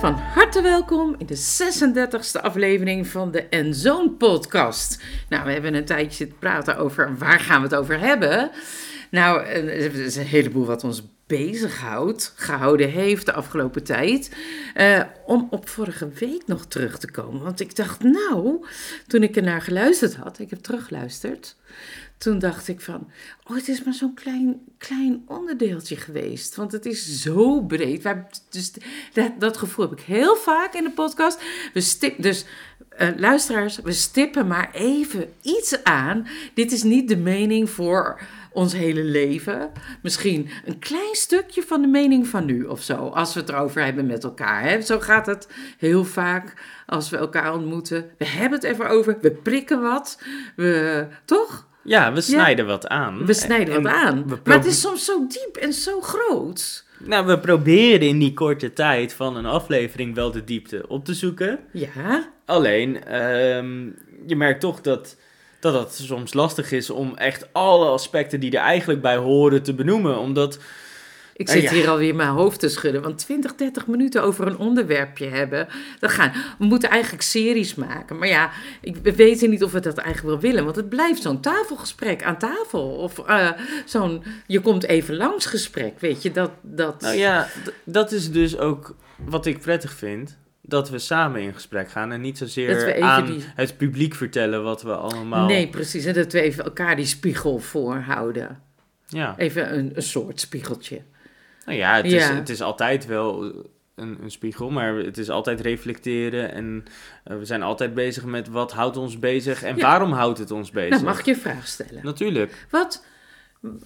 Van harte welkom in de 36e aflevering van de Enzoon podcast. Nou, we hebben een tijdje zitten praten over waar gaan we het over hebben. Nou, eh, er is een heleboel wat ons bezighoudt, gehouden heeft de afgelopen tijd. Eh, om op vorige week nog terug te komen. Want ik dacht, nou, toen ik ernaar geluisterd had, ik heb teruggeluisterd. Toen dacht ik van, oh, het is maar zo'n klein, klein onderdeeltje geweest. Want het is zo breed. Wij, dus dat, gevoel heb ik heel vaak in de podcast. We stip, dus uh, luisteraars, we stippen maar even iets aan. Dit is niet de mening voor ons hele leven. Misschien een klein stukje van de mening van nu of zo. Als we het erover hebben met elkaar. Hè? Zo gaat het heel vaak als we elkaar ontmoeten. We hebben het even over. We prikken wat. We, toch? Ja, we snijden wat aan. We snijden En wat aan. Maar het is soms zo diep en zo groot. Nou, we proberen in die korte tijd van een aflevering wel de diepte op te zoeken. Ja, Alleen, ehm, je merkt toch dat, dat het soms lastig is om echt alle aspecten die er eigenlijk bij horen te benoemen. Omdat, ik zit ja. hier alweer mijn hoofd te schudden. Want 20, 30 minuten over een onderwerpje hebben. Dat gaan. We moeten eigenlijk series maken. Maar ja, ik, we weten niet of we dat eigenlijk wel willen. Want het blijft zo'n tafelgesprek aan tafel. Of eh, zo'n je komt even langs gesprek. Weet je, dat... dat... nou ja, dat is dus ook wat ik prettig vind. Dat we samen in gesprek gaan en niet zozeer aan die- het publiek vertellen wat we allemaal... Nee, precies. En dat we even elkaar die spiegel voorhouden. Ja. Even een, een soort spiegeltje. Nou ja, het, Is, Ja. het is altijd wel een, een spiegel, maar het is altijd reflecteren. En eh, we zijn altijd bezig met wat houdt ons bezig en Ja. waarom houdt het ons bezig. Nou, mag ik je een vraag stellen? Natuurlijk. Wat,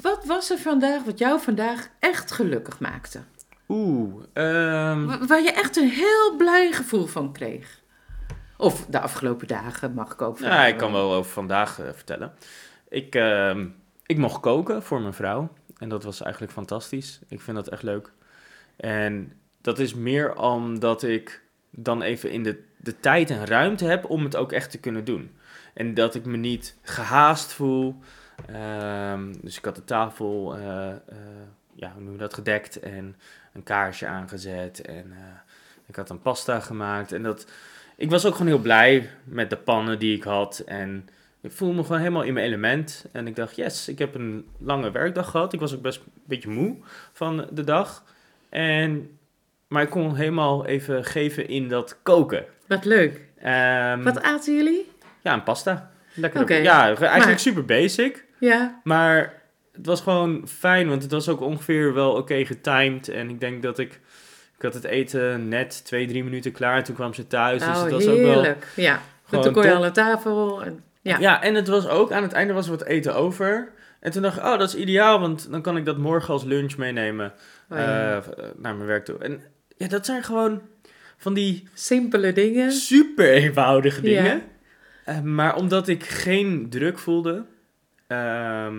wat was er vandaag wat jou vandaag echt gelukkig maakte? Oeh, ehm, Wa- Waar je echt een heel blij gevoel van kreeg? Of de afgelopen dagen mag ik ook vragen. ja, ik kan wel over vandaag eh, vertellen. Ik, ehm, ik mocht koken voor mijn vrouw en dat was eigenlijk fantastisch. Ik vind dat echt leuk. En dat is meer omdat ik dan even in de, de tijd en ruimte heb om het ook echt te kunnen doen. En dat ik me niet gehaast voel. Ehm, dus ik had de tafel, eh, eh, ja, hoe noem je dat, gedekt en een kaarsje aangezet. En eh, ik had een pasta gemaakt. En dat, ik was ook gewoon heel blij met de pannen die ik had. En ik voelde me gewoon helemaal in mijn element. En ik dacht, yes, ik heb een lange werkdag gehad. Ik was ook best een beetje moe van de dag. En, maar ik kon helemaal even geven in dat koken. Wat leuk. Ehm, Wat aten jullie? Ja, een pasta. Lekker. Ja, eigenlijk Maar- super basic. Ja, Maar het was gewoon fijn, want het was ook ongeveer wel oké getimed. En ik denk dat ik... Ik had het eten net twee, drie minuten klaar. Toen kwam ze thuis. dus oh, het was ook wel... heerlijk. Ja, toen kon je top. al aan tafel. En, ja. Ja. en het was ook... Aan het einde was er wat eten over. En toen dacht ik, oh, dat is ideaal. Want dan kan ik dat morgen als lunch meenemen. Oh, ja. eh, naar mijn werk toe. En ja, dat zijn gewoon van die Simpele dingen. super eenvoudige Ja. dingen. Eh, maar omdat ik geen druk voelde. ehm,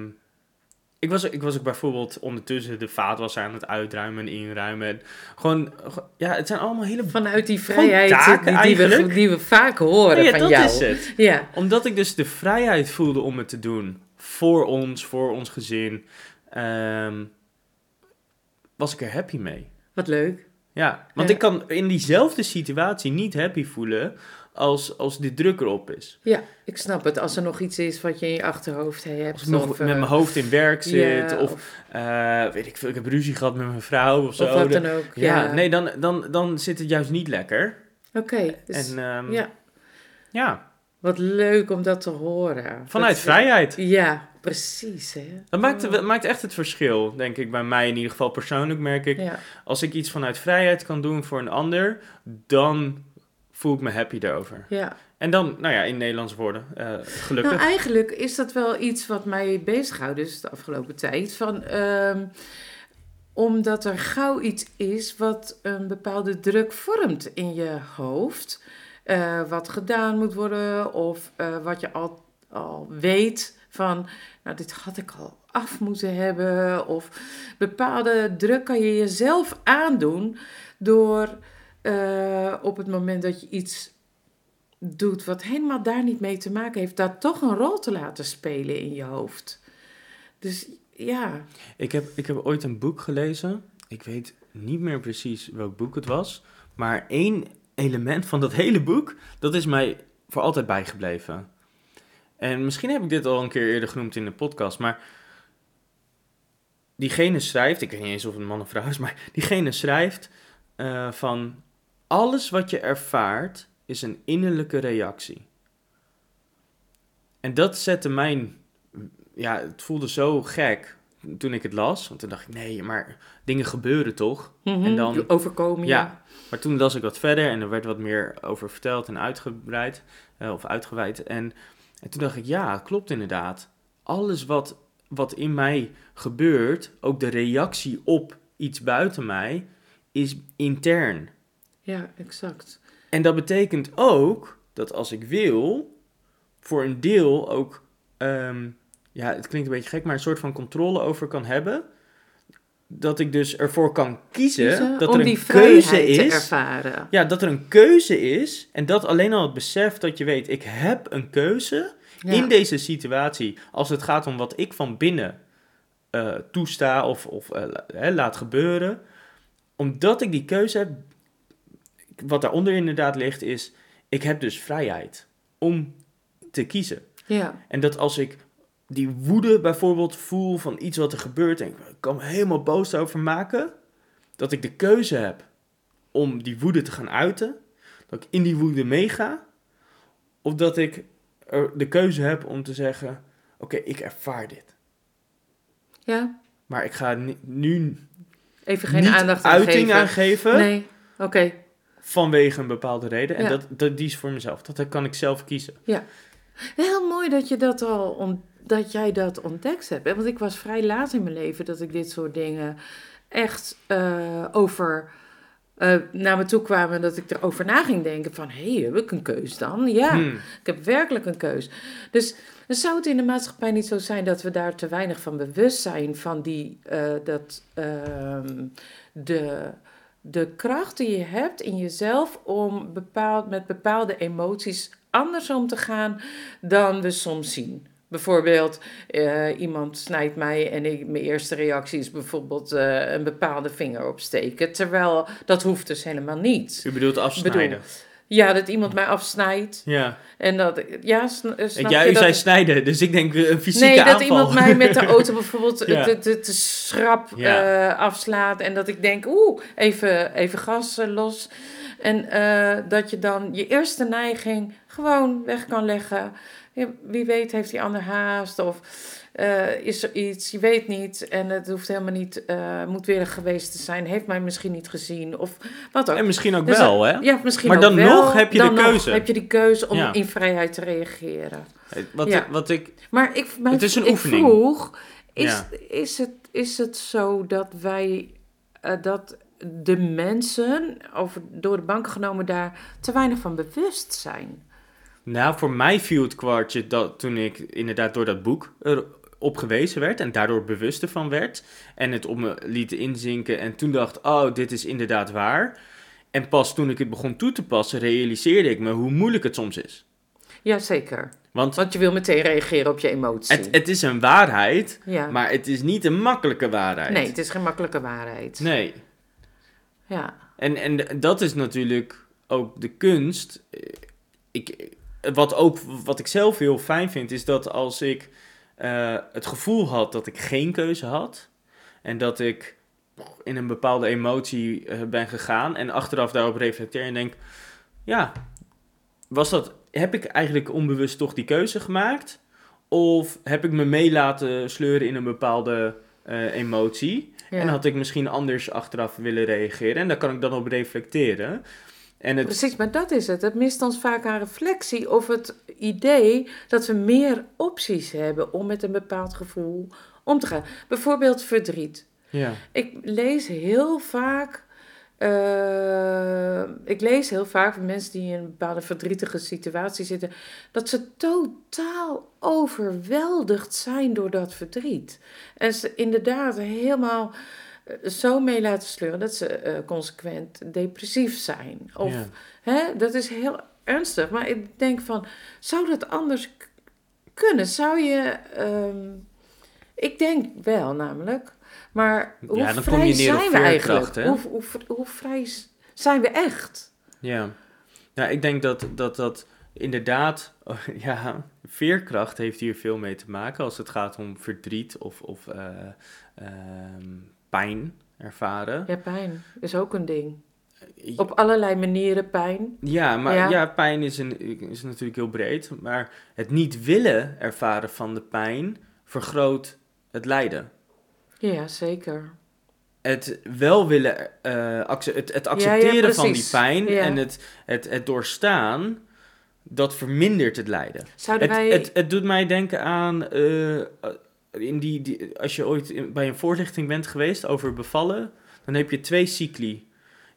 ik, was, ik was ook bijvoorbeeld ondertussen de vaatwasser aan het uitruimen en inruimen. En gewoon, ja, het zijn allemaal hele. Vanuit die vrijheid taken die, die, we, eigenlijk. die we vaak horen Ja, van dat jou. is het. Ja, Omdat ik dus de vrijheid voelde om het te doen. Voor ons, voor ons gezin. ehm, was ik er happy mee. wat leuk. Ja, want Ja. ik kan in diezelfde situatie niet happy voelen als, als de druk erop is. Ja, ik snap het. Als er nog iets is wat je in je achterhoofd hebt. Als ik nog of, met eh, mijn hoofd in werk zit, of, eh, weet ik veel, ik heb ruzie gehad met mijn vrouw of zo. of wat Dan- ook. ja, Ja, nee, dan, dan, dan zit het juist niet lekker. Oké, dus, en ehm, ja, ja, wat leuk om dat te horen. vanuit Dat- vrijheid. Ja, precies. Hè? Dat maakt, Oh. dat maakt echt het verschil, denk ik, bij mij in ieder geval persoonlijk merk ik. Ja. Als ik iets vanuit vrijheid kan doen voor een ander, dan voel ik me happy daarover. ja. En dan, nou ja, in Nederlandse woorden, eh, gelukkig. Nou, eigenlijk is dat wel iets wat mij bezighoudt dus de afgelopen tijd. Van, ehm, omdat er gauw iets is wat een bepaalde druk vormt in je hoofd. eh, wat gedaan moet worden of eh, wat je al, al weet van, nou dit had ik al af moeten hebben. Of bepaalde druk kan je jezelf aandoen door eh, op het moment dat je iets doet wat helemaal daar niet mee te maken heeft, dat toch een rol te laten spelen in je hoofd. Dus ja. Ik heb, ik heb ooit een boek gelezen. Ik weet niet meer precies welk boek het was. Maar één element van dat hele boek, dat is mij voor altijd bijgebleven. En misschien heb ik dit al een keer eerder genoemd in de podcast, maar diegene schrijft, ik weet niet eens of het een man of vrouw is, maar diegene schrijft uh, van alles wat je ervaart is een innerlijke reactie. En dat zette mijn, ja, het voelde zo gek toen ik het las, want toen dacht ik, nee, maar dingen gebeuren toch? Mm en dan overkomen. Ja, maar toen las ik wat verder en er werd wat meer over verteld en uitgebreid, uh, of uitgeweid. En, en toen dacht ik, ja, klopt inderdaad. Alles wat, wat in mij gebeurt, ook de reactie op iets buiten mij, is intern. Ja, exact. En dat betekent ook dat als ik wil, voor een deel ook, um, ja, het klinkt een beetje gek, maar een soort van controle over kan hebben. Dat ik dus ervoor kan kiezen, dat er een keuze is. ervaren. Ja, dat er een keuze is. En dat alleen al het besef dat je weet, ik heb een keuze in deze situatie. Als het gaat om wat ik van binnen uh, toesta of, of uh, laat gebeuren. Omdat ik die keuze heb, wat daaronder inderdaad ligt, is: ik heb dus vrijheid om te kiezen. Ja. En dat als ik die woede bijvoorbeeld voel van iets wat er gebeurt en ik kan me helemaal boos over maken, dat ik de keuze heb om die woede te gaan uiten, dat ik in die woede meega, of dat ik er de keuze heb om te zeggen: oké, ik ervaar dit. Ja. Maar ik ga nu even geen aandacht aan uiting geven. aan geven. Nee, oké vanwege een bepaalde reden. En dat, dat, die is voor mezelf. Dat kan ik zelf kiezen. Ja. Heel mooi dat je dat al on, dat jij dat ontdekt hebt. Want ik was vrij laat in mijn leven dat ik dit soort dingen echt uh, over uh, naar me toe kwamen. Dat ik erover na ging denken van... hé, hey, heb ik een keus dan? Ja, hmm. ik heb werkelijk een keus. Dus zou het in de maatschappij niet zo zijn... dat we daar te weinig van bewust zijn... van die, uh, dat ehm, de de kracht die je hebt in jezelf om bepaald, met bepaalde emoties anders om te gaan dan we soms zien. Bijvoorbeeld, uh, iemand snijdt mij en ik, mijn eerste reactie is bijvoorbeeld uh, een bepaalde vinger opsteken. Terwijl dat hoeft dus helemaal niet. U bedoelt afsnijden? Bedoel, ja, dat iemand mij afsnijdt. Ja. En dat, ja, snap ja, u dat, zei snijden, dus ik denk een eh, fysieke nee, aanval. Nee, dat iemand mij met de auto bijvoorbeeld ja. te, te, te, schrap ja. uh, afslaat. En dat ik denk, oeh, even, even gas los. En uh, dat je dan je eerste neiging gewoon weg kan leggen. wie weet heeft die ander haast of... Uh, is er iets, je weet niet en het hoeft helemaal niet uh, moedwillig geweest te zijn, heeft mij misschien niet gezien of wat ook. En misschien ook dus, wel, hè? Ja, misschien maar ook dan wel. nog heb je dan de keuze. heb je die keuze om ja. in vrijheid te reageren. Wat, ja. wat ik... Maar ik, het is een ik oefening. vroeg, is, ja. is, het, is het zo dat wij, uh, dat de mensen, over, door de banken genomen, daar te weinig van bewust zijn? Nou, voor mij viel het kwartje dat toen ik inderdaad door dat boek op gewezen werd en daardoor bewuster van werd. En het op me liet inzinken en toen dacht, oh, dit is inderdaad waar. En pas toen ik het begon toe te passen, realiseerde ik me hoe moeilijk het soms is. Jazeker. Want, Want je wil meteen reageren op je emotie. Het, het is een waarheid, ja. maar het is niet een makkelijke waarheid. Nee, het is geen makkelijke waarheid. Nee. Ja. En, en dat is natuurlijk ook de kunst. Ik, wat, ook, wat ik zelf heel fijn vind, is dat als ik uh, het gevoel had dat ik geen keuze had. En dat ik in een bepaalde emotie uh, ben gegaan. En achteraf daarop reflecteer en denk: ja, was dat, heb ik eigenlijk onbewust toch die keuze gemaakt? Of heb ik me mee laten sleuren in een bepaalde uh, emotie? Ja. En had ik misschien anders achteraf willen reageren? En daar kan ik dan op reflecteren. En het... Precies, maar dat is het. Het mist ons vaak aan reflectie of het idee dat we meer opties hebben om met een bepaald gevoel om te gaan. Bijvoorbeeld verdriet. Ja. Ik lees heel vaak. Uh, ik lees heel vaak van mensen die in een bepaalde verdrietige situatie zitten, dat ze totaal overweldigd zijn door dat verdriet. En ze inderdaad helemaal zo mee laten sleuren dat ze uh, consequent depressief zijn. Of, ja. hè, dat is heel ernstig. Maar ik denk van, zou dat anders kunnen? Zou je... ehm, ik denk wel, namelijk. Maar hoe Ja, vrij zijn we eigenlijk? Hoe, hoe, hoe vrij zijn we echt? Ja. ja, ik denk dat dat, dat inderdaad, oh, ja, veerkracht heeft hier veel mee te maken als het gaat om verdriet of, of eh, ehm, pijn ervaren. Ja, pijn is ook een ding. Op allerlei manieren pijn. Ja, maar Ja. ja, pijn is, een, is natuurlijk heel breed, maar het niet willen ervaren van de pijn vergroot het lijden. Ja, zeker. Het wel willen, eh, het, het accepteren van die pijn en het, het, het doorstaan, dat vermindert het lijden. Zouden Het, wij... het, het doet mij denken aan, eh, in die, die, als je ooit in- bij een voorlichting bent geweest over bevallen, dan heb je twee cycli.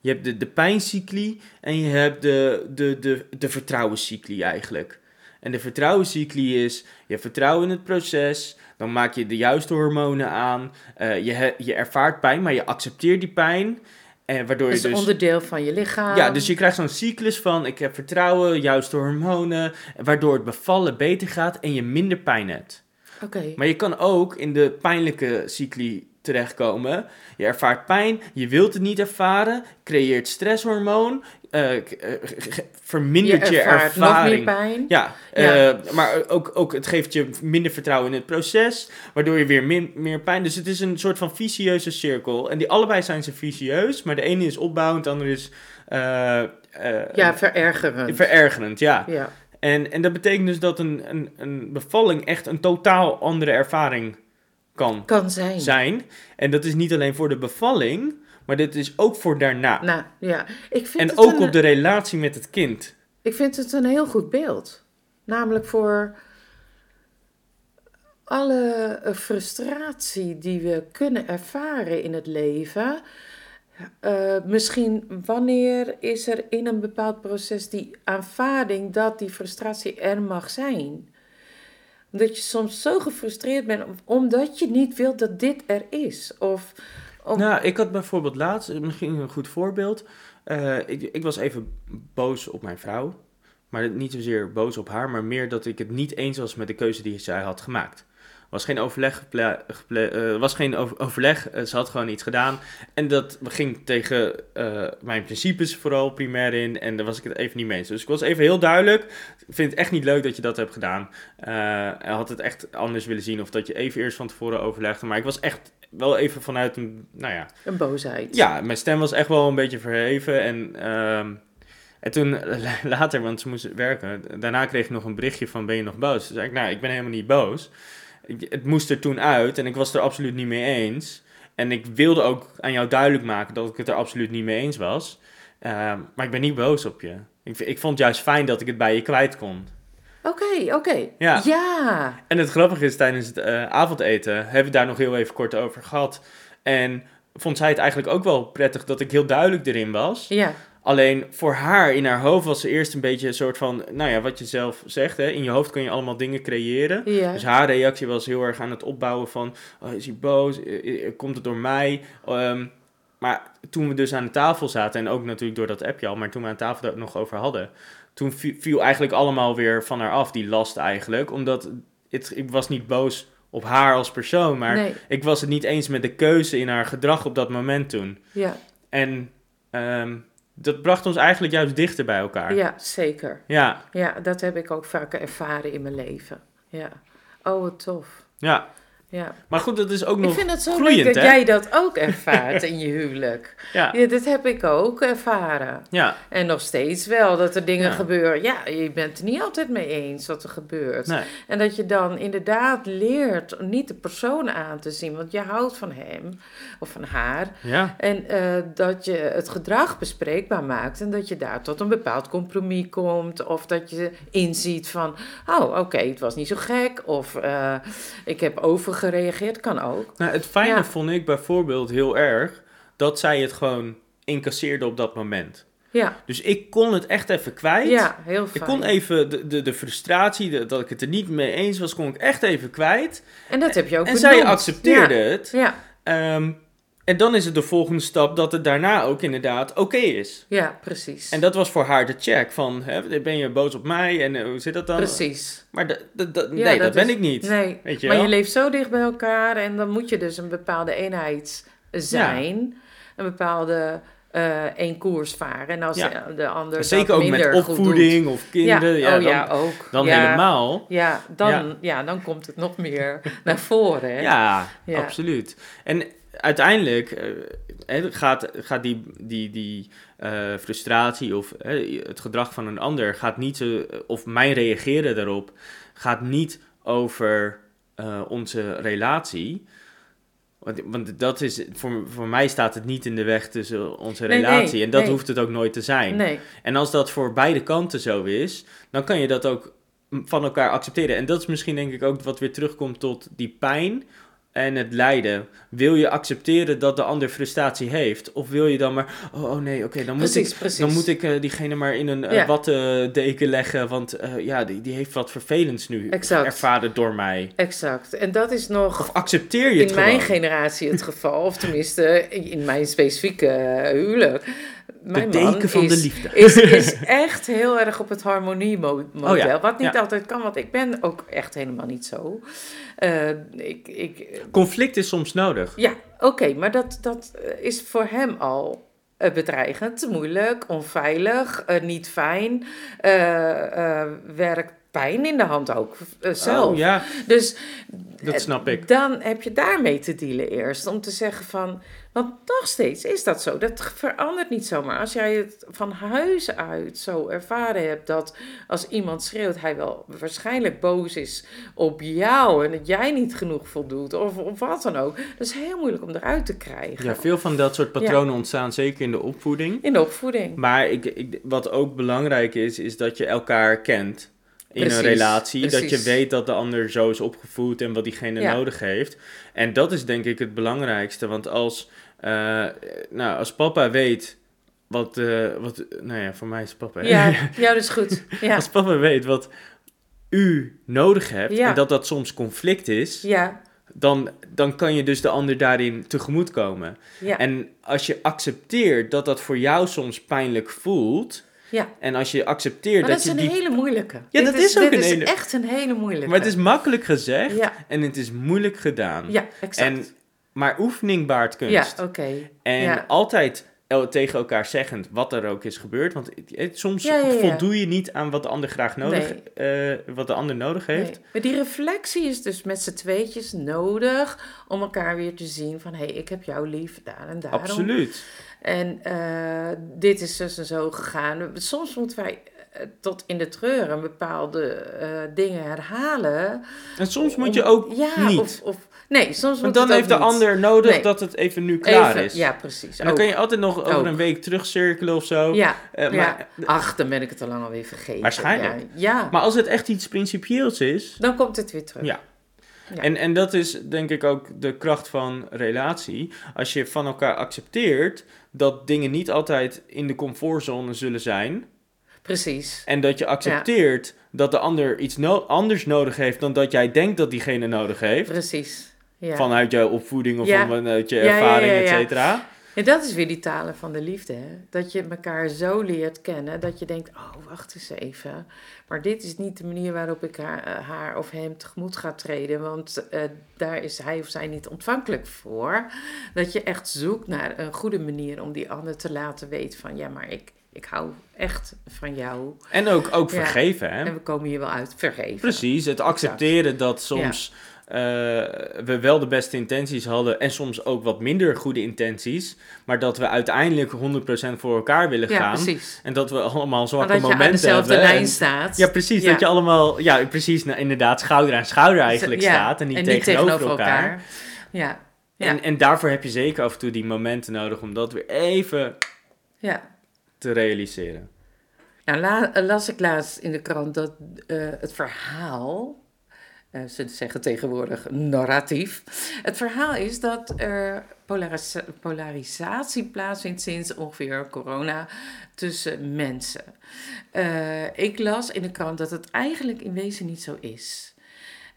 Je hebt de, de pijncycli en je hebt de, de, de, de vertrouwenscycli eigenlijk. En de vertrouwenscycli is, je vertrouwen in het proces, dan maak je de juiste hormonen aan, eh, je, he- je ervaart pijn, maar je accepteert die pijn. En waardoor dat je is dus... onderdeel van je lichaam. Ja, dus je krijgt zo'n cyclus van ik heb vertrouwen, juiste hormonen, waardoor het bevallen beter gaat en je minder pijn hebt. Maar je kan ook in de pijnlijke cycli terechtkomen. Je ervaart pijn, je wilt het niet ervaren, creëert stresshormoon, eh, eh, vermindert je, ervaart nog ervaring. meer pijn. Ja, Ja. eh, maar ook, ook het geeft je minder vertrouwen in het proces, waardoor je weer min- meer pijn. Dus het is een soort van vicieuze cirkel. En die allebei zijn ze vicieus, maar de ene is opbouwend, de andere is eh, Ja, verergerend. verergerend. Ja. ja. En, en dat betekent dus dat een, een, een bevalling echt een totaal andere ervaring kan Kan zijn. zijn. En dat is niet alleen voor de bevalling, maar dit is ook voor daarna. Nou, ja. Ik vind, en ook een, op de relatie met het kind. ik vind het een heel goed beeld. Namelijk voor alle eh, frustratie die we kunnen ervaren in het leven. Eh, misschien wanneer is er in een bepaald proces die aanvaarding dat die frustratie er mag zijn? Dat je soms zo gefrustreerd bent omdat je niet wilt dat dit er is. Of, of Nou, ik had bijvoorbeeld laatst, misschien een goed voorbeeld. Eh, ik, ik was even boos op mijn vrouw. Maar niet zozeer boos op haar, maar meer dat ik het niet eens was met de keuze die zij had gemaakt. Was geen overleg, eh, was geen over- overleg eh, ze had gewoon iets gedaan. En dat ging tegen eh, mijn principes vooral primair in. En daar was ik het even niet mee eens. Dus ik was even heel duidelijk. Ik vind het echt niet leuk dat je dat hebt gedaan. En had het echt anders willen zien. Of dat je even eerst van tevoren overlegde. Maar ik was echt wel even vanuit een, nou ja, een boosheid. ja, mijn stem was echt wel een beetje verheven. En, ehm, en toen later, want ze moest werken, daarna kreeg ik nog een berichtje van ben je nog boos? Toen zei ik, nou, ik ben helemaal niet boos. Het moest er toen uit en ik was het er absoluut niet mee eens. En ik wilde ook aan jou duidelijk maken dat ik het er absoluut niet mee eens was. Ehm, maar ik ben niet boos op je. Ik, ik vond het juist fijn dat ik het bij je kwijt kon. Oké, oké. Ja. ja. En het grappige is, tijdens het eh, avondeten hebben we daar nog heel even kort over gehad. En vond zij het eigenlijk ook wel prettig dat ik heel duidelijk erin was. Ja. Alleen voor haar in haar hoofd was ze eerst een beetje een soort van, nou ja, wat je zelf zegt, hè, in je hoofd kun je allemaal dingen creëren. Ja. Dus haar reactie was heel erg aan het opbouwen van, oh, is hij boos? Eh, eh, Komt het door mij? Ehm, maar toen we dus aan de tafel zaten, en ook natuurlijk door dat appje al, maar toen we aan tafel daar nog over hadden, toen vi- viel eigenlijk allemaal weer van haar af, die last eigenlijk. Omdat het, ik was niet boos op haar als persoon, maar nee. ik was het niet eens met de keuze in haar gedrag op dat moment toen. Ja. En ehm, dat bracht ons eigenlijk juist dichter bij elkaar. ja, zeker. Ja, Ja, dat heb ik ook vaker ervaren in mijn leven. Ja. Oh, wat tof. ja. Ja. Maar goed, dat is ook Ik nog vind het zo groeiend, leuk dat hè? jij dat ook ervaart in je huwelijk. Ja, Ja, dit heb ik ook ervaren. ja, En nog steeds wel, dat er dingen Ja. gebeuren. Ja, je bent het niet altijd mee eens wat er gebeurt. nee. En dat je dan inderdaad leert niet de persoon aan te zien, want je houdt van hem of van haar. Ja, En eh, dat je het gedrag bespreekbaar maakt en dat je daar tot een bepaald compromis komt. Of dat je inziet van, oh oké, het was niet zo gek. Of eh, ik heb overgereageerd, kan ook. nou, het fijne Ja. vond ik bijvoorbeeld heel erg dat zij het gewoon incasseerde op dat moment. Ja, Dus ik kon het echt even kwijt. ja heel Ik fijn. kon even de, de, de frustratie, de- dat ik het er niet mee eens was, kon ik echt even kwijt. En dat heb je ook en zij accepteerde Ja. het. Ja, Ehm, En dan is het de volgende stap dat het daarna ook inderdaad oké is. Ja, precies. En dat was voor haar de check van, hè, ben je boos op mij en eh, hoe zit dat dan? Precies. Maar Ja, nee, dat, ben is- ik niet. Nee, Weet je maar wel? je leeft zo dicht bij elkaar en dan moet je dus een bepaalde eenheid zijn. Een bepaalde eh één koers varen. En als Ja. de, de ander Zeker ook met minder opvoeding of kinderen. Ja, Ja, oh dan, ja, ook. dan helemaal. Ja dan, Ja. dan komt het nog meer naar voren. Hè? Ja. absoluut. En uiteindelijk eh, gaat, gaat die, die, die eh, frustratie of het gedrag van een ander gaat niet of mijn reageren daarop gaat niet over eh, onze relatie. Want, want dat is, voor, voor mij staat het niet in de weg tussen onze Nee, nee, relatie. en dat nee. hoeft het ook nooit te zijn. En als dat voor beide kanten zo is, dan kan je dat ook van elkaar accepteren. En dat is misschien denk ik ook wat weer terugkomt tot die pijn en het lijden. Wil je accepteren dat de ander frustratie heeft? Of wil je dan maar, oh, oh nee, oké, dan, moet precies, ik, precies. dan moet ik eh, diegene maar in een eh, Ja. wattendeken leggen, want eh, ja, die, die heeft wat vervelends nu Exact. ervaren door mij. Exact. En dat is nog... Of accepteer je het in mijn generatie het geval, of tenminste in mijn specifieke huwelijk. Mijn de man deken van de liefde. Is, is echt heel erg op het harmoniemodel. Oh ja, Wat niet ja. altijd kan, want ik ben ook echt helemaal niet zo. Eh, ik, ik, Conflict is soms nodig. ja, oké, maar dat, dat is voor hem al eh, bedreigend, moeilijk, onveilig, eh, niet fijn. eh eh werkt pijn in de hand ook eh, zelf. Oh ja, Dus dat snap ik. dan heb je daarmee te dealen eerst. Om te zeggen van. Want nog steeds is dat zo. Dat verandert niet zomaar. Als jij het van huis uit zo ervaren hebt dat als iemand schreeuwt, hij wel waarschijnlijk boos is op jou en dat jij niet genoeg voldoet of, of wat dan ook. Dat is heel moeilijk om eruit te krijgen. Ja, veel van dat soort patronen ontstaan zeker in de opvoeding. In de opvoeding. Maar ik, ik, wat ook belangrijk is, is dat je elkaar kent in Precies, een relatie. Dat je weet dat de ander zo is opgevoed en wat diegene Ja. nodig heeft. En dat is denk ik het belangrijkste. Want als, eh, nou, als papa weet wat, eh, wat... Nou ja, voor mij is papa... hè? Ja, ja, dat is goed. Ja, Als papa weet wat u nodig hebt Ja. en dat dat soms conflict is... ja, Dan, dan kan je dus de ander daarin tegemoetkomen. ja. En als je accepteert dat dat voor jou soms pijnlijk voelt... ja. En als je accepteert Maar dat dat, is je een die... hele moeilijke. Ja, Dit dat is ook dit een is hele- echt een hele moeilijke. Maar het is makkelijk gezegd Ja, en het is moeilijk gedaan. ja exact. En, maar oefening baart ja, kunst. oké. En ja. altijd tegen elkaar zeggend wat er ook is gebeurd. Want het- soms Ja, ja, ja. voldoe je niet aan wat de ander graag nodig, eh, wat de ander nodig heeft. Nee. Maar die reflectie is dus met z'n tweetjes nodig om elkaar weer te zien van hé, hey, ik heb jou lief, daar en daarom. Absoluut. En eh, dit is dus en zo gegaan. Soms moeten wij eh, tot in de treur een bepaalde dingen herhalen. En soms moet je ook ja, niet. Of, of, nee, soms Want moet dan heeft de ander nodig Nee. dat het even nu klaar Even- is. Ja, precies. En dan ook. kan je altijd nog over Ook. een week terugcirkelen of zo. Ja, ja. maar, Ach, dan ben ik het al lang alweer vergeten. Waarschijnlijk. Ja, ja. maar als het echt iets principieels is, dan komt het weer terug. Ja. Ja. En, en dat is denk ik ook de kracht van relatie. Als je van elkaar accepteert dat dingen niet altijd in de comfortzone zullen zijn. Precies. En dat je accepteert dat de ander iets no- anders nodig heeft dan dat jij denkt dat diegene nodig heeft. Precies. Ja. Vanuit jouw opvoeding of Ja. vanuit je ervaring, et cetera. En dat is weer die talen van de liefde. Hè? Dat je elkaar zo leert kennen dat je denkt: oh, wacht eens even. Maar dit is niet de manier waarop ik haar, eh, haar of hem tegemoet ga treden, want eh, daar is hij of zij niet ontvankelijk voor. Dat je echt zoekt naar een goede manier om die ander te laten weten: van ja, maar ik, ik hou echt van jou. En ook, ook Ja. vergeven, hè? En we komen hier wel uit. Vergeven. Precies, het accepteren dat soms eh, we wel de beste intenties hadden en soms ook wat minder goede intenties, maar dat we uiteindelijk 100% voor elkaar willen Ja, gaan. precies. En dat we allemaal zwakke dat je aan momenten dezelfde hebben. lijn en- staat. ja, precies. Ja. Dat je allemaal, ja, precies, nou, inderdaad, schouder aan schouder eigenlijk Ja, staat en niet, tegenover, elkaar. Ja. Ja. En, en daarvoor heb je zeker af en toe die momenten nodig om dat weer even ja. te realiseren. Nou, la- las ik laatst in de krant dat eh, het verhaal, eh, ze zeggen tegenwoordig narratief, het verhaal is dat er polaris- polarisatie plaatsvindt sinds ongeveer corona tussen mensen. Eh, ik las in de krant dat het eigenlijk in wezen niet zo is.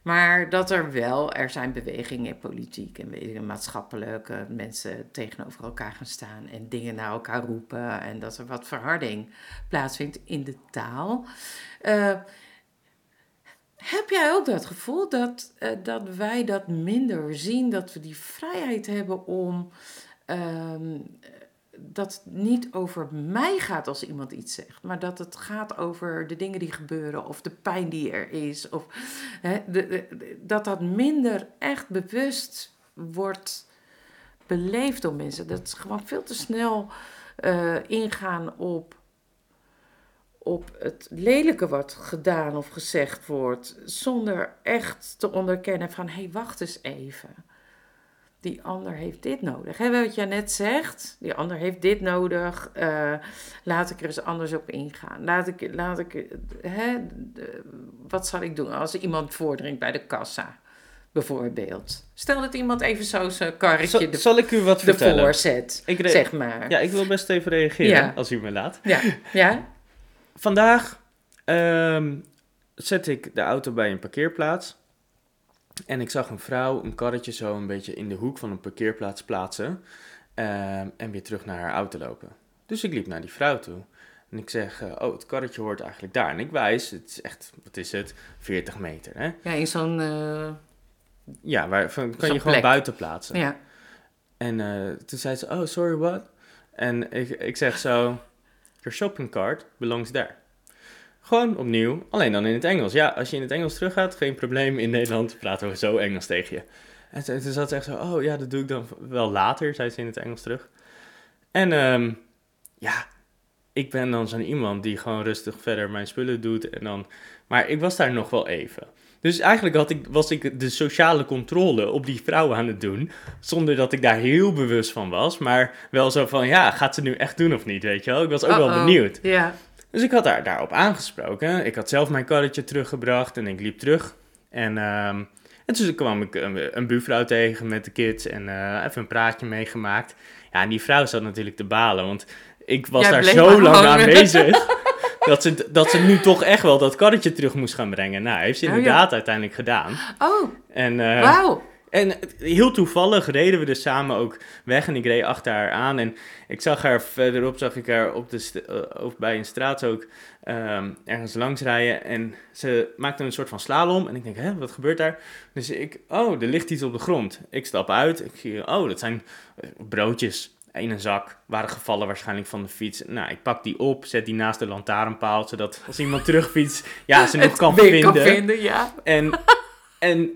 Maar dat er wel, er zijn bewegingen in politiek en maatschappelijk, eh, mensen tegenover elkaar gaan staan en dingen naar elkaar roepen. En dat er wat verharding plaatsvindt in de taal. Heb jij ook dat gevoel dat, eh, dat wij dat minder zien? Dat we die vrijheid hebben om. ehm, dat het niet over mij gaat als iemand iets zegt, maar dat het gaat over de dingen die gebeuren of de pijn die er is. Of hè, de, dat dat minder echt bewust wordt beleefd door mensen. Dat is gewoon veel te snel eh, ingaan op, op het lelijke wat gedaan of gezegd wordt, zonder echt te onderkennen van hé, hey, wacht eens even. Die ander heeft dit nodig. Hè, wat jij net zegt, die ander heeft dit nodig. eh, laat ik er eens anders op ingaan. Laat ik, laat ik, hè, wat zal ik doen als iemand voordringt bij de kassa, bijvoorbeeld? Stel dat iemand even zo zijn karretje Zal, de, zal ik u wat vertellen? ervoor zet, Ik zeg maar. Ja, ik wil best even reageren, Ja. als u me laat. ja. ja? Vandaag ehm, zet ik de auto bij een parkeerplaats. En ik zag een vrouw een karretje zo een beetje in de hoek van een parkeerplaats plaatsen. ehm, en weer terug naar haar auto lopen. Dus ik liep naar die vrouw toe. En ik zeg, eh, oh, het karretje hoort eigenlijk daar. En ik wijs, het is echt, wat is het, 40 meter. Hè? Ja, in zo'n... eh, Ja, waar, van, kan je gewoon plek. buiten plaatsen. ja. En eh, toen zei ze, oh, sorry, what? En ik, ik zeg zo, your shopping cart belongs there. Gewoon opnieuw, alleen dan in het Engels. Ja, als je in het Engels teruggaat, geen probleem. In Nederland praten we zo Engels tegen je. En toen zat ze echt zo, oh ja, dat doe ik dan wel later, zei ze in het Engels terug. En ehm, ja, ik ben dan zo'n iemand die gewoon rustig verder mijn spullen doet. En dan, maar ik was daar nog wel even. Dus eigenlijk had ik, was ik de sociale controle op die vrouw aan het doen. Zonder dat ik daar heel bewust van was. Maar wel zo van, ja, gaat ze nu echt doen of niet, weet je wel? Ik was ook wel benieuwd. Ja. Dus ik had haar daarop aangesproken. Ik had zelf mijn karretje teruggebracht en ik liep terug. En, ehm, en toen kwam ik een, een buurvrouw tegen met de kids en eh, even een praatje meegemaakt. Ja, en die vrouw zat natuurlijk te balen, want ik was Jij daar zo lang aanwezig. Dat ze, dat ze nu toch echt wel dat karretje terug moest gaan brengen. Nou, heeft ze Oh, ja. inderdaad uiteindelijk gedaan. Oh, En, eh, wauw. en heel toevallig reden we dus samen ook weg en ik reed achter haar aan. En ik zag haar verderop, zag ik haar op de eh, of bij een straat ook ehm, ergens langs rijden. En ze maakte een soort van slalom. En ik denk, hè, wat gebeurt daar? Dus ik, oh, er ligt iets op de grond. Ik stap uit. Ik zie, oh, dat zijn broodjes in een zak. Waren gevallen waarschijnlijk van de fiets. Nou, ik pak die op, zet die naast de lantaarnpaal. Zodat als iemand terugfietst, ja, ze nog kan vinden. kan vinden, ja. En, en,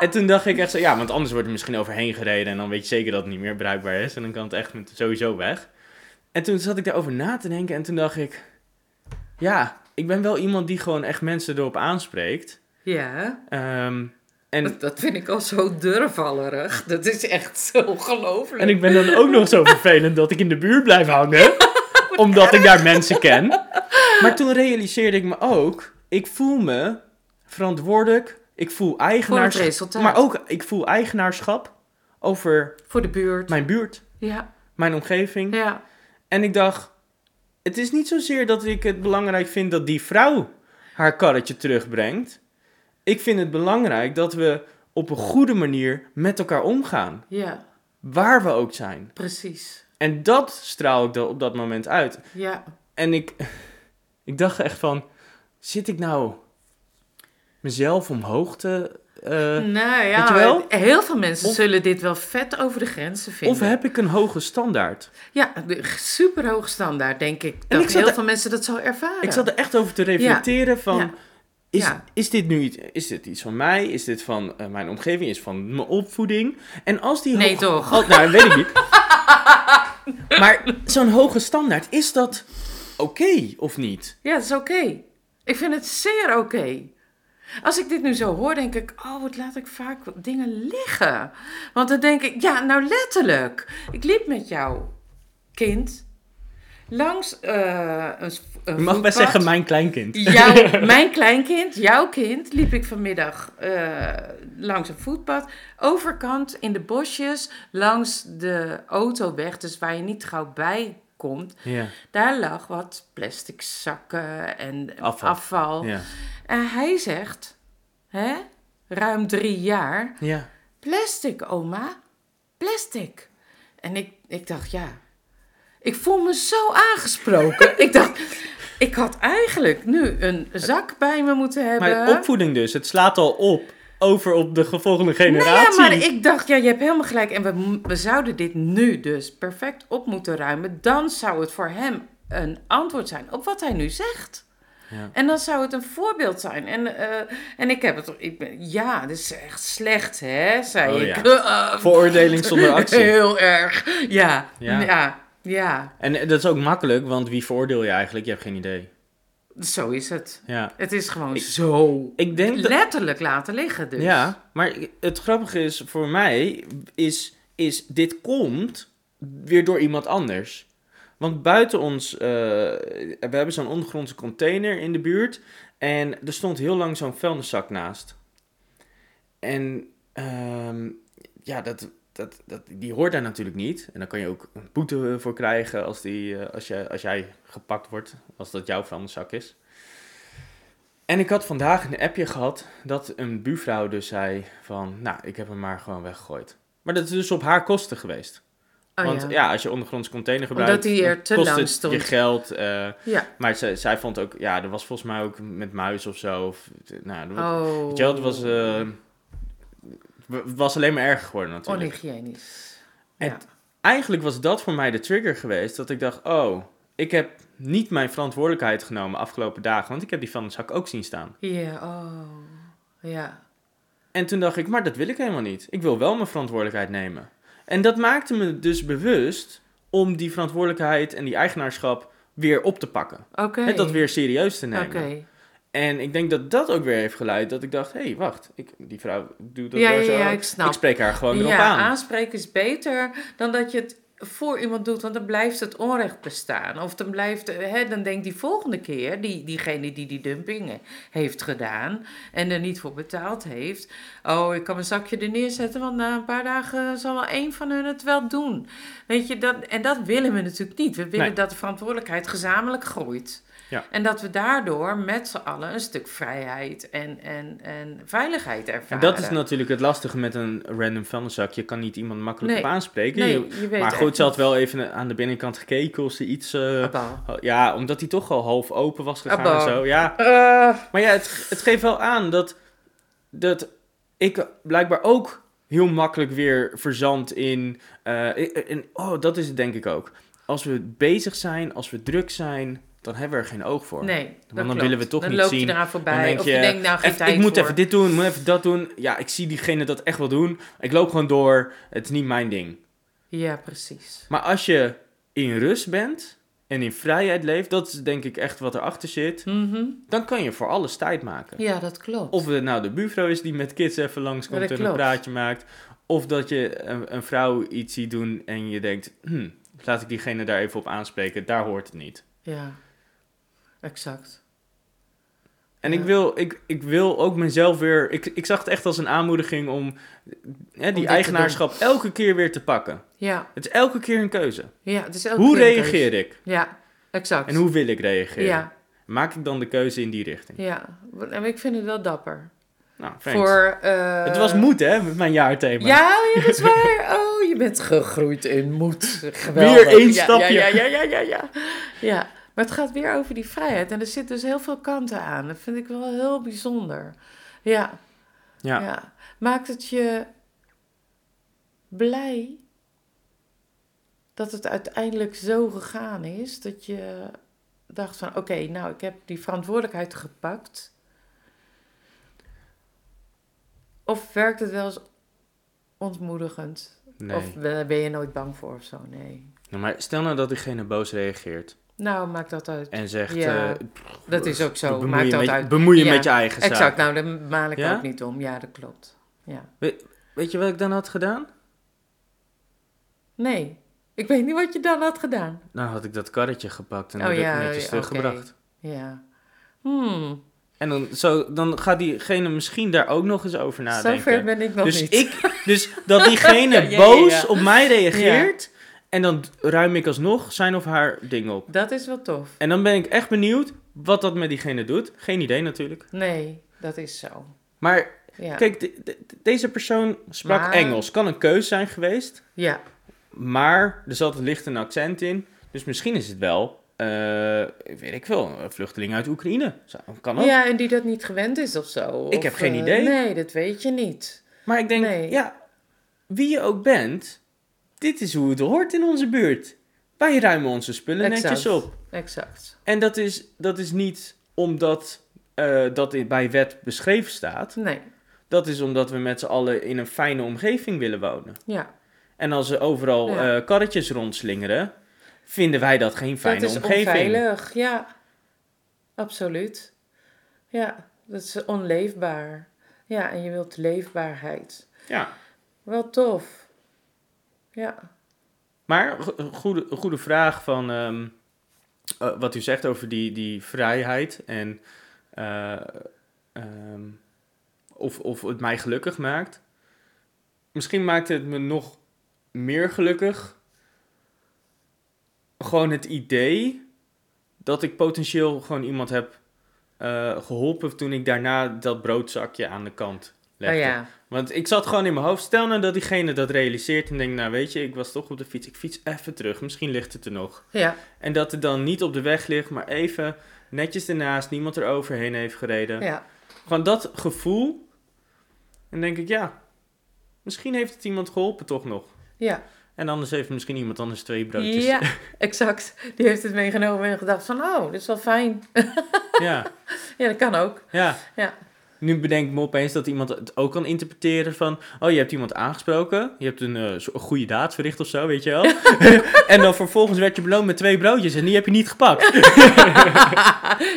en toen dacht ik echt zo, ja, want anders wordt er misschien overheen gereden en dan weet je zeker dat het niet meer bruikbaar is en dan kan het echt met, sowieso weg. En toen zat ik daarover na te denken en toen dacht ik, ja, ik ben wel iemand die gewoon echt mensen erop aanspreekt. Ja, Ehm, en, dat, dat vind ik al zo durvallerig. Dat is echt zo ongelooflijk. en ik ben dan ook nog zo vervelend dat ik in de buurt blijf hangen, omdat ik daar mensen ken. Maar toen realiseerde ik me ook, ik voel me verantwoordelijk, ik voel eigenaarschap. Maar ook, ik voel eigenaarschap over Voor de buurt. mijn buurt, Ja, mijn omgeving. ja. En ik dacht, het is niet zozeer dat ik het belangrijk vind dat die vrouw haar karretje terugbrengt. Ik vind het belangrijk dat we op een goede manier met elkaar omgaan. Ja, Waar we ook zijn. precies. En dat straal ik op dat moment uit. Ja, En ik, ik dacht echt van, zit ik nou mezelf omhoog te... eh, nou ja, heel veel mensen Of- zullen dit wel vet over de grenzen vinden. of heb ik een hoge standaard? Ja, de super hoog standaard, denk ik. Dat ik heel er- veel mensen dat zo ervaren. Ik zat er echt over te reflecteren van... Ja. Is, Ja. is dit nu iets, is dit iets van mij? Is dit van eh, mijn omgeving? Is van mijn opvoeding? En als die Nee, toch? Oh, nou, weet ik niet. maar zo'n hoge standaard, is dat oké of niet? Ja, dat is oké. Ik vind het zeer oké. Als ik dit nu zo hoor, denk ik, oh, wat laat ik vaak dingen liggen. Want dan denk ik, ja, nou letterlijk. Ik liep met jouw kind langs eh, een, een Je mag best zeggen mijn kleinkind. Jouw, mijn kleinkind, jouw kind, liep ik vanmiddag eh, langs een voetpad. Overkant in de bosjes, langs de autoweg, dus waar je niet gauw bij komt. Ja, Daar lag wat plastic zakken en Afval. afval. ja. En hij zegt, hè, ruim drie jaar. Ja. Plastic, oma. Plastic. En ik, ik dacht, ja. Ik voel me zo aangesproken. ik dacht, ik had eigenlijk nu een zak bij me moeten hebben. Maar opvoeding dus, het slaat al op over op de volgende Nou generatie. ja, maar ik dacht, ja, je hebt helemaal gelijk. En we, we zouden dit nu dus perfect op moeten ruimen. Dan zou het voor hem een antwoord zijn op wat hij nu zegt. Ja. En dan zou het een voorbeeld zijn. En, eh, en ik heb het... Ik ben, ja, dit is echt slecht, hè, zei Oh, ik. ja. Veroordeling zonder actie. Heel erg. Ja, Ja. ja, ja, En eh, dat is ook makkelijk, want wie veroordeel je eigenlijk? Je hebt geen idee. Zo is het. Ja. Het is gewoon Ik- zo Ik denk dat... letterlijk laten liggen dus. Ja, maar het grappige is voor mij, is, is dit komt weer door iemand anders. Want buiten ons, eh, we hebben zo'n ondergrondse container in de buurt. En er stond heel lang zo'n vuilniszak naast. En ehm, ja, dat, dat, dat, die hoort daar natuurlijk niet. En dan kan je ook een boete voor krijgen als, die, eh, als, je, als jij gepakt wordt, als dat jouw vuilniszak is. En ik had vandaag een appje gehad dat een buurvrouw dus zei van, nou, ik heb hem maar gewoon weggegooid. Maar dat is dus op haar kosten geweest. Oh, Want ja. ja. als je ondergronds container gebruikt, Omdat hij er te kost lang het stond. je geld. eh, Ja. maar zij, zij vond ook, ja, er was volgens mij ook met muis of zo. Of, nou, Oh. weet je wel, het was, eh, het was alleen maar erger geworden natuurlijk. Onhygiënisch. En Ja. Eigenlijk was dat voor mij de trigger geweest, dat ik dacht, oh, ik heb niet mijn verantwoordelijkheid genomen afgelopen dagen, want ik heb die vuilniszak ook zien staan. Ja, oh. Ja. En toen dacht ik, maar dat wil ik helemaal niet. Ik wil wel mijn verantwoordelijkheid nemen. En dat maakte me dus bewust om die verantwoordelijkheid en die eigenaarschap weer op te pakken. Oké. En dat weer serieus te nemen. Oké. En ik denk dat dat ook weer heeft geleid dat ik dacht, hé, hey, wacht, ik, die vrouw doet dat Ja, wel ja, zo. ja, ik snap. spreek haar gewoon erop Ja, aan. aanspreken is beter dan dat je het voor iemand doet, want dan blijft het onrecht bestaan. Of dan blijft, eh, hè, dan denkt die volgende keer, die, diegene die die dumping heeft gedaan en er niet voor betaald heeft, oh, ik kan mijn zakje er neerzetten, want na een paar dagen zal wel één van hun het wel doen. Weet je, dat, en dat willen we natuurlijk niet. We willen Nee. dat de verantwoordelijkheid gezamenlijk groeit. Ja. En dat we daardoor met z'n allen een stuk vrijheid en, en, en veiligheid En ervaren. dat is natuurlijk het lastige met een random vuilniszak. Je kan niet iemand makkelijk Nee. op aanspreken. Nee, Je- je weet maar goed, ze had wel even aan de binnenkant gekeken of ze iets... eh, ja, omdat hij toch al half open was gegaan Abba. en zo. Ja, Eh, Maar ja, het, het geeft wel aan dat, dat ik blijkbaar ook heel makkelijk weer verzand in, eh, in... Oh, dat is het denk ik ook. Als we bezig zijn, als we druk zijn, dan hebben we er geen oog voor. Nee, dat dan klopt. willen we toch dan niet loop zien. je eraan Dan voorbij. denk of je, je denkt, nou, geen tijd ik moet voor. even dit doen, moet even dat doen. Ja, ik zie diegene dat echt wel doen. Ik loop gewoon door. Het is niet mijn ding. Ja, precies. Maar als je in rust bent en in vrijheid leeft, dat is denk ik echt wat erachter zit. Mhm. Dan kan je voor alles tijd maken. Ja, dat klopt. Of het nou de buurvrouw is die met kids even langskomt en een praatje maakt. Of dat je een, een vrouw iets ziet doen en je denkt, hm, laat ik diegene daar even op aanspreken. Daar hoort het niet. Ja, exact. En Ja. ik, wil, ik, ik wil ook mezelf weer... Ik, ik zag het echt als een aanmoediging om hè, die eigenaarschap elke keer weer te pakken. Ja, Het is elke keer een keuze. ja het is elke hoe keer reageer keuze. ik? Ja, exact. En hoe wil ik reageren? Ja, Maak ik dan de keuze in die richting? ja. En ik vind het wel dapper. Nou. Voor, eh, Het was moed, hè, met mijn jaarthema. Ja, ja, dat is waar. Oh, je bent gegroeid in moed. Geweldig. Weer één Ja, stapje. Ja, ja, ja, ja, ja, ja. Maar het gaat weer over die vrijheid. En er zitten dus heel veel kanten aan. Dat vind ik wel heel bijzonder. Ja, Ja. ja. Maakt het je blij dat het uiteindelijk zo gegaan is dat je dacht van oké, nou ik heb die verantwoordelijkheid gepakt. Of werkt het wel eens ontmoedigend? Nee. Of ben ben je nooit bang voor of zo? Nee. Nou, maar stel nou dat diegene boos reageert Nou, maakt dat uit. en zegt... Ja, eh, dat is ook zo. Maakt dat met, uit. Bemoei je Ja, met je eigen zaak. Exact, nou daar maal ik Ja? ook niet om. Ja, dat klopt. Ja. Weet je wat ik dan had gedaan? Nee, ik weet niet wat je dan had gedaan. Nou had ik dat karretje gepakt en Oh had ik netjes teruggebracht. Ja. Hmm, En dan, zo, dan gaat diegene misschien daar ook nog eens over nadenken. zover ben ik nog dus, niet. ik, dus dat diegene Ja, ja, ja, boos op mij reageert. En dan ruim ik alsnog zijn of haar ding op. Dat is wel tof. En dan ben ik echt benieuwd wat dat met diegene doet. Geen idee natuurlijk. Nee, dat is zo. Maar Ja. Kijk, de- de- deze persoon sprak Maar- Engels. Kan een keus zijn geweest. ja. Maar er zat licht een accent in. Dus misschien is het wel, eh, weet ik wel, een vluchteling uit Oekraïne. Kan ook. ja, en die dat niet gewend is of zo. Ik Of, heb geen eh, idee. Nee, dat weet je niet. Maar ik denk, Nee. ja, wie je ook bent, dit is hoe het hoort in onze buurt. Wij ruimen onze spullen Exact. netjes op. Exact. En dat is, dat is niet omdat eh, dat bij wet beschreven staat. Nee, Dat is omdat we met z'n allen in een fijne omgeving willen wonen. ja. En als er overal Ja. eh, karretjes rondslingeren, vinden wij dat geen fijne dat is omgeving. onveilig, ja. Absoluut. Ja, dat is onleefbaar. Ja, en je wilt leefbaarheid. Ja. Wel tof. Ja. Maar goede, goede vraag van ehm, eh, wat u zegt over die, die vrijheid en eh, ehm, of, of het mij gelukkig maakt. Misschien maakt het me nog meer gelukkig. Gewoon het idee dat ik potentieel gewoon iemand heb eh, geholpen toen ik daarna dat broodzakje aan de kant legde. Oh ja. Want ik zat gewoon in mijn hoofd. Stel nou dat diegene dat realiseert en denkt, nou weet je, ik was toch op de fiets. Ik fiets even terug, misschien ligt het er nog. Ja. En dat het dan niet op de weg ligt, maar even netjes ernaast, niemand er overheen heeft gereden. Ja. Gewoon dat gevoel. En denk ik, ja, misschien heeft het iemand geholpen toch nog. Ja. En anders heeft misschien iemand anders twee broodjes. Ja, exact. Die heeft het meegenomen en gedacht van, oh, dit is wel fijn. ja, Ja, dat kan ook. ja. Ja. Nu bedenk ik me opeens dat iemand het ook kan interpreteren van... Oh, je hebt iemand aangesproken. Je hebt een, eh, goede daad verricht of zo, weet je wel. en dan vervolgens werd je beloond met twee broodjes en die heb je niet gepakt.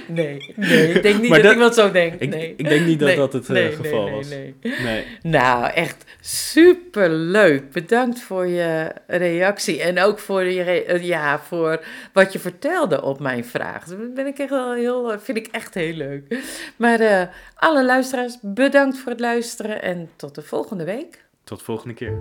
nee, nee, ik denk niet dat, dat- iemand zo denkt. Ik, nee. ik denk niet dat Nee, dat het eh, nee, geval was. nee, nee. Nee. Nou, echt super leuk. Bedankt voor je reactie en ook voor, je eh, ja, voor wat je vertelde op mijn vraag. Dat ben ik echt wel heel, vind ik echt heel leuk. Maar eh, alle luisteraars, bedankt voor het luisteren en tot de volgende week. Tot volgende keer.